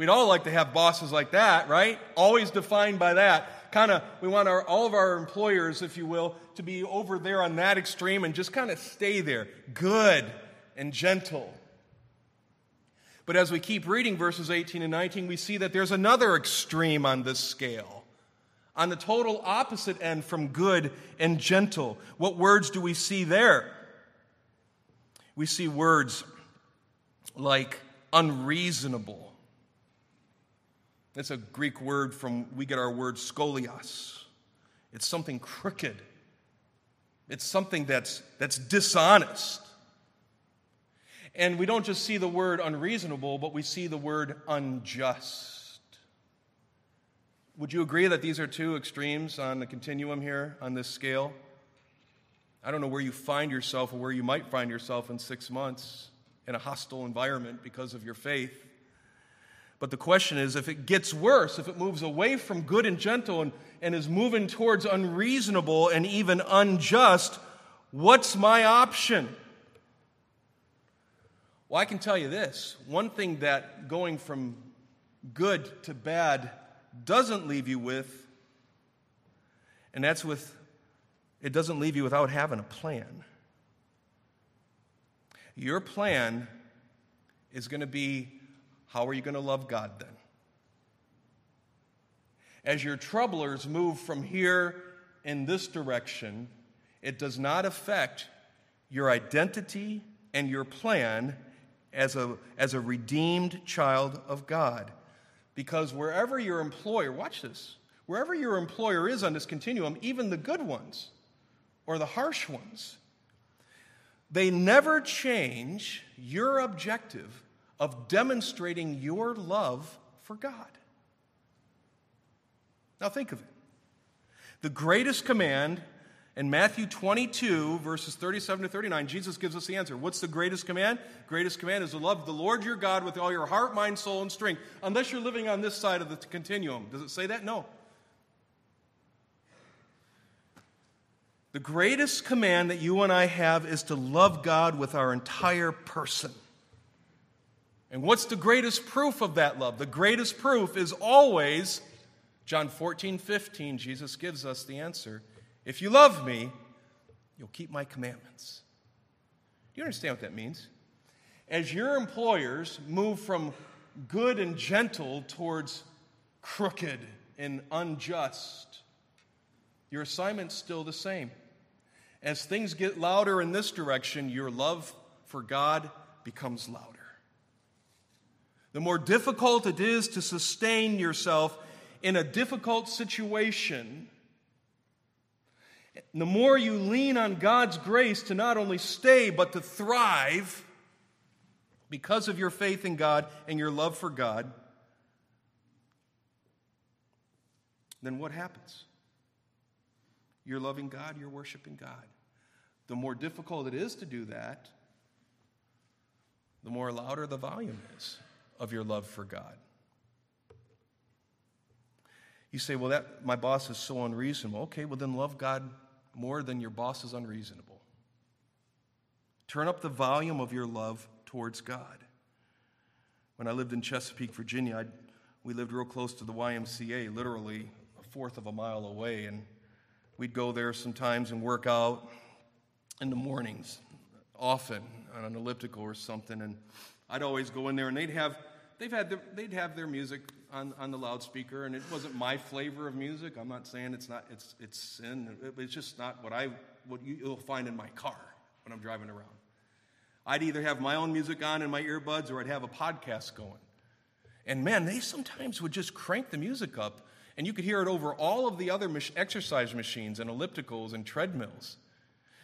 We'd all like to have bosses like that, right? Always defined by that kind of, we want our, all of our employers, if you will, to be over there on that extreme and just kind of stay there, good and gentle. But as we keep reading verses 18 and 19, we see that there's another extreme on this scale. On the total opposite end from good and gentle. What words do we see there? We see words like unreasonable, it's a Greek word from, we get our word scolios. It's something crooked. It's something that's, that's dishonest. And we don't just see the word unreasonable, but we see the word unjust. Would you agree that these are two extremes on the continuum here on this scale? I don't know where you find yourself or where you might find yourself in six months in a hostile environment because of your faith. But the question is if it gets worse, if it moves away from good and gentle and, and is moving towards unreasonable and even unjust, what's my option? Well, I can tell you this one thing that going from good to bad doesn't leave you with, and that's with, it doesn't leave you without having a plan. Your plan is going to be how are you going to love God then? As your troublers move from here in this direction, it does not affect your identity and your plan as a, as a redeemed child of God. Because wherever your employer, watch this, wherever your employer is on this continuum, even the good ones or the harsh ones, they never change your objective of demonstrating your love for God. Now, think of it. The greatest command in Matthew 22, verses 37 to 39, Jesus gives us the answer. What's the greatest command? Greatest command is to love the Lord your God with all your heart, mind, soul, and strength, unless you're living on this side of the continuum. Does it say that? No. The greatest command that you and I have is to love God with our entire person. And what's the greatest proof of that love? The greatest proof is always John 14, 15. Jesus gives us the answer. If you love me, you'll keep my commandments. Do you understand what that means? As your employers move from good and gentle towards crooked and unjust, your assignment's still the same. As things get louder in this direction, your love for God becomes louder. The more difficult it is to sustain yourself in a difficult situation, the more you lean on God's grace to not only stay, but to thrive because of your faith in God and your love for God, then what happens? You're loving God, you're worshiping God. The more difficult it is to do that, the more louder the volume is of your love for God. You say, well, that my boss is so unreasonable. Okay, well, then love God more than your boss is unreasonable. Turn up the volume of your love towards God. When I lived in Chesapeake, Virginia, I'd, we lived real close to the YMCA, literally a fourth of a mile away, and we'd go there sometimes and work out in the mornings, often on an elliptical or something. And I'd always go in there, and they'd have they've had their, they'd have their music on, on the loudspeaker, and it wasn't my flavor of music. I'm not saying it's not it's it's sin. It's just not what I what you'll find in my car when I'm driving around. I'd either have my own music on in my earbuds, or I'd have a podcast going. And man, they sometimes would just crank the music up, and you could hear it over all of the other exercise machines and ellipticals and treadmills.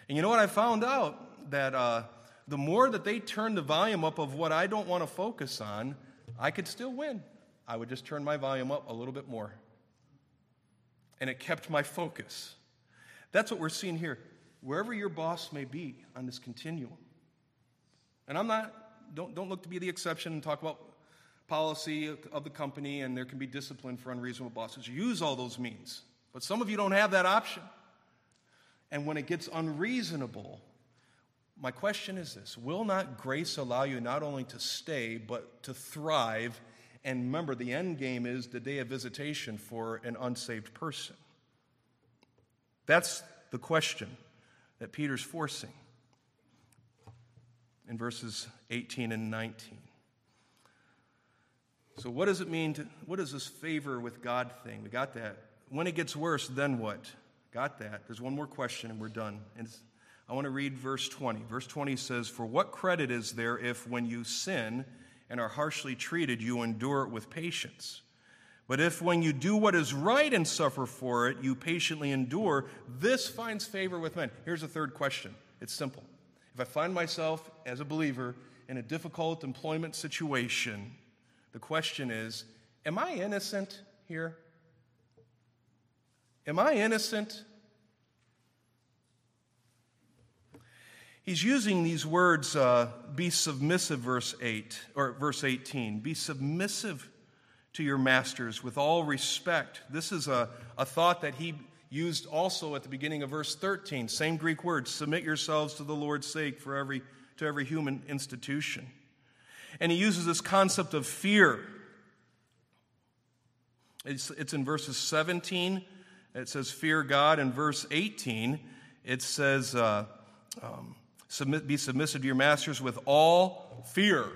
And you know what I found out? That uh, the more that they turned the volume up of what I don't want to focus on, I could still win. I would just turn my volume up a little bit more. And it kept my focus. That's what we're seeing here. Wherever your boss may be on this continuum. And I'm not, don't, don't look to be the exception and talk about policy of the company and there can be discipline for unreasonable bosses. Use all those means. But some of you don't have that option. And when it gets unreasonable, my question is this Will not grace allow you not only to stay, but to thrive? And remember, the end game is the day of visitation for an unsaved person. That's the question that Peter's forcing in verses 18 and 19. So, what does it mean to, what is this favor with God thing? We got that. When it gets worse, then what? Got that. There's one more question and we're done. And I want to read verse 20. Verse 20 says, For what credit is there if, when you sin and are harshly treated, you endure it with patience? But if, when you do what is right and suffer for it, you patiently endure, this finds favor with men. Here's a third question it's simple. If I find myself as a believer in a difficult employment situation, the question is Am I innocent here? Am I innocent? He's using these words, uh, be submissive, verse 8, or verse 18. Be submissive to your masters with all respect. This is a, a thought that he used also at the beginning of verse 13. Same Greek word, submit yourselves to the Lord's sake for every, to every human institution. And he uses this concept of fear. It's, it's in verses 17 it says, Fear God. In verse 18, it says, uh, um, submit, Be submissive to your masters with all fear.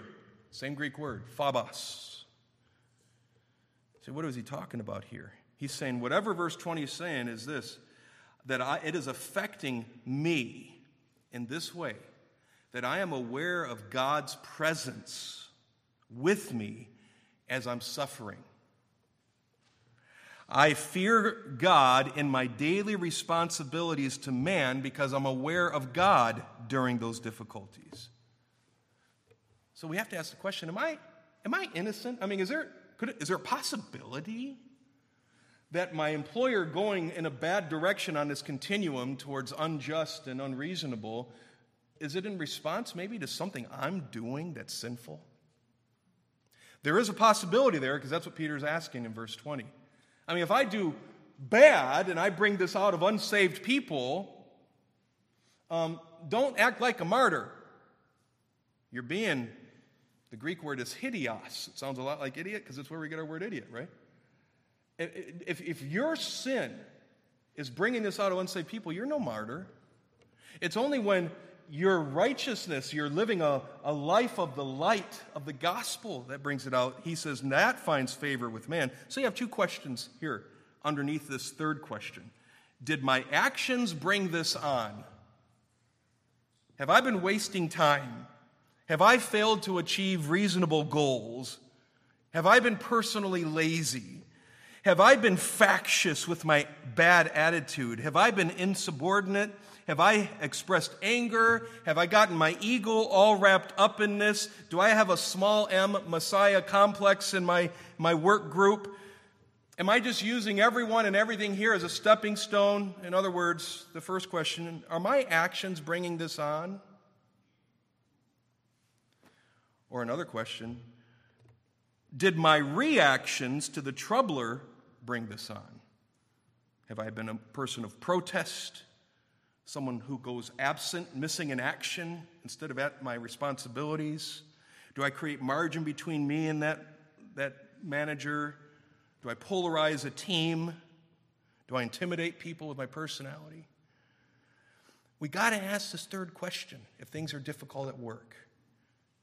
Same Greek word, phobos. So, what is he talking about here? He's saying, whatever verse 20 is saying is this that I, it is affecting me in this way that I am aware of God's presence with me as I'm suffering. I fear God in my daily responsibilities to man because I'm aware of God during those difficulties. So we have to ask the question Am I, am I innocent? I mean, is there, could, is there a possibility that my employer going in a bad direction on this continuum towards unjust and unreasonable, is it in response maybe to something I'm doing that's sinful? There is a possibility there because that's what Peter's asking in verse 20. I mean, if I do bad and I bring this out of unsaved people, um, don't act like a martyr. You're being, the Greek word is hideos. It sounds a lot like idiot because it's where we get our word idiot, right? If, if your sin is bringing this out of unsaved people, you're no martyr. It's only when your righteousness, you're living a, a life of the light of the gospel that brings it out. He says that finds favor with man. So you have two questions here underneath this third question Did my actions bring this on? Have I been wasting time? Have I failed to achieve reasonable goals Have I been personally lazy? Have I been factious with my bad attitude? Have I been insubordinate? Have I expressed anger? Have I gotten my ego all wrapped up in this? Do I have a small m Messiah complex in my, my work group? Am I just using everyone and everything here as a stepping stone? In other words, the first question are my actions bringing this on? Or another question did my reactions to the troubler bring this on? Have I been a person of protest? Someone who goes absent, missing in action instead of at my responsibilities? Do I create margin between me and that, that manager? Do I polarize a team? Do I intimidate people with my personality? We got to ask this third question if things are difficult at work.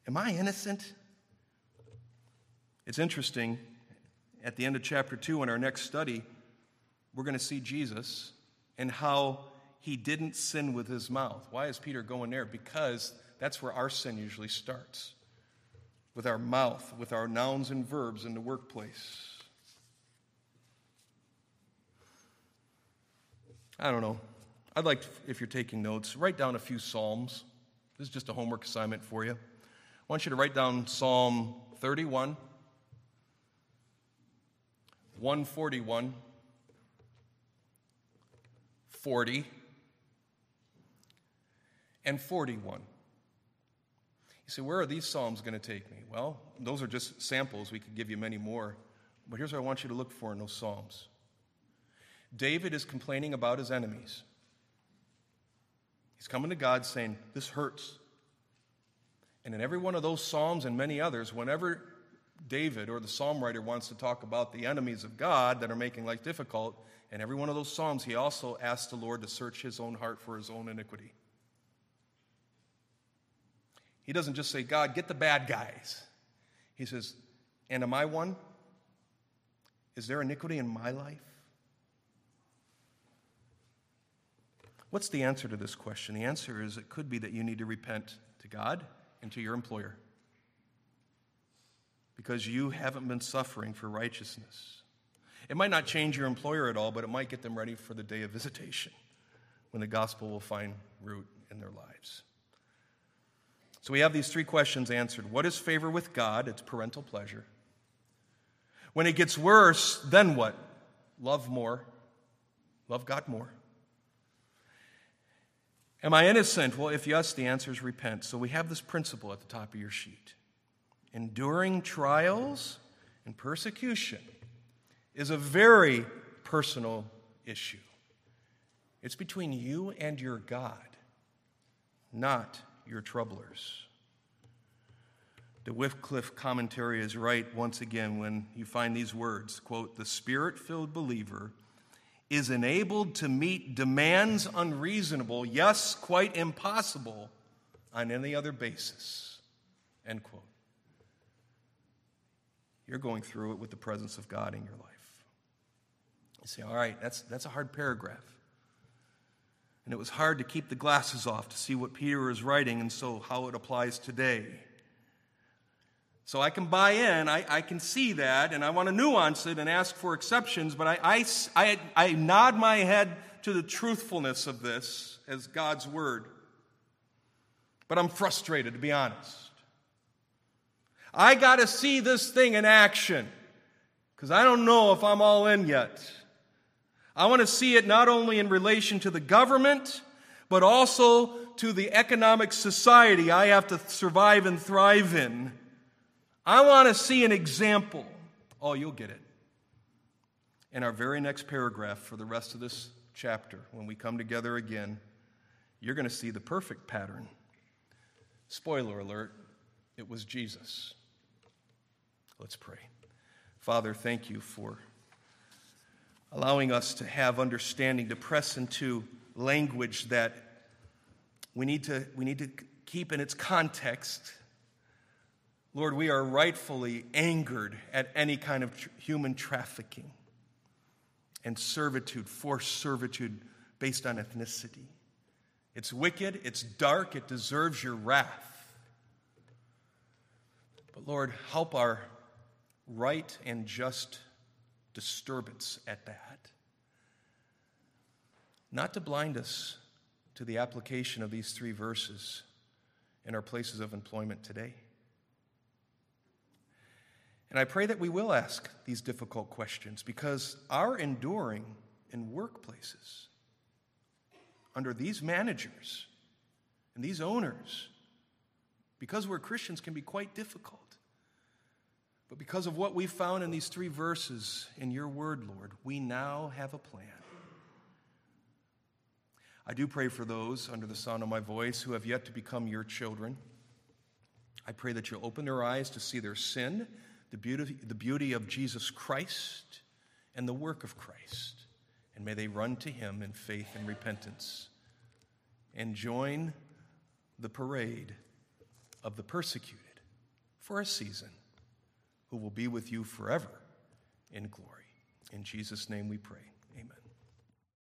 Am I innocent? It's interesting. At the end of chapter 2, in our next study, we're going to see Jesus and how he didn't sin with his mouth. Why is Peter going there? Because that's where our sin usually starts with our mouth, with our nouns and verbs in the workplace. I don't know. I'd like, if you're taking notes, write down a few Psalms. This is just a homework assignment for you. I want you to write down Psalm 31. 141, 40, and 41. You say, where are these Psalms going to take me? Well, those are just samples. We could give you many more. But here's what I want you to look for in those Psalms David is complaining about his enemies. He's coming to God saying, This hurts. And in every one of those Psalms and many others, whenever David or the psalm writer wants to talk about the enemies of God that are making life difficult. in every one of those psalms, he also asks the Lord to search his own heart for his own iniquity. He doesn't just say, God, get the bad guys. He says, And am I one? Is there iniquity in my life? What's the answer to this question? The answer is it could be that you need to repent to God and to your employer because you haven't been suffering for righteousness. It might not change your employer at all, but it might get them ready for the day of visitation when the gospel will find root in their lives. So we have these three questions answered. What is favor with God? It's parental pleasure. When it gets worse, then what? Love more. Love God more. Am I innocent? Well, if yes, the answer is repent. So we have this principle at the top of your sheet enduring trials and persecution is a very personal issue. It's between you and your God, not your troublers. The Wycliffe commentary is right once again when you find these words quote, the spirit filled believer is enabled to meet demands unreasonable, yes, quite impossible, on any other basis. End quote you're going through it with the presence of God in your life. You say, all right, that's, that's a hard paragraph. And it was hard to keep the glasses off to see what Peter is writing and so how it applies today. So I can buy in, I, I can see that, and I want to nuance it and ask for exceptions, but I, I, I, I nod my head to the truthfulness of this as God's word. But I'm frustrated, to be honest. I got to see this thing in action because I don't know if I'm all in yet. I want to see it not only in relation to the government, but also to the economic society I have to survive and thrive in. I want to see an example. Oh, you'll get it. In our very next paragraph for the rest of this chapter, when we come together again, you're going to see the perfect pattern. Spoiler alert, it was Jesus. Let's pray. Father, thank you for allowing us to have understanding, to press into language that we need to, we need to keep in its context. Lord, we are rightfully angered at any kind of tr- human trafficking and servitude, forced servitude based on ethnicity. It's wicked, it's dark, it deserves your wrath. But Lord, help our right and just disturbance at that. Not to blind us to the application of these three verses in our places of employment today. And I pray that we will ask these difficult questions because our enduring in workplaces under these managers and these owners, because we're Christians, can be quite difficult. But because of what we found in these three verses in your word, Lord, we now have a plan. I do pray for those under the sound of my voice who have yet to become your children. I pray that you'll open their eyes to see their sin, the beauty, the beauty of Jesus Christ, and the work of Christ. And may they run to him in faith and repentance and join the parade of the persecuted for a season who will be with you forever in glory. In Jesus' name we pray.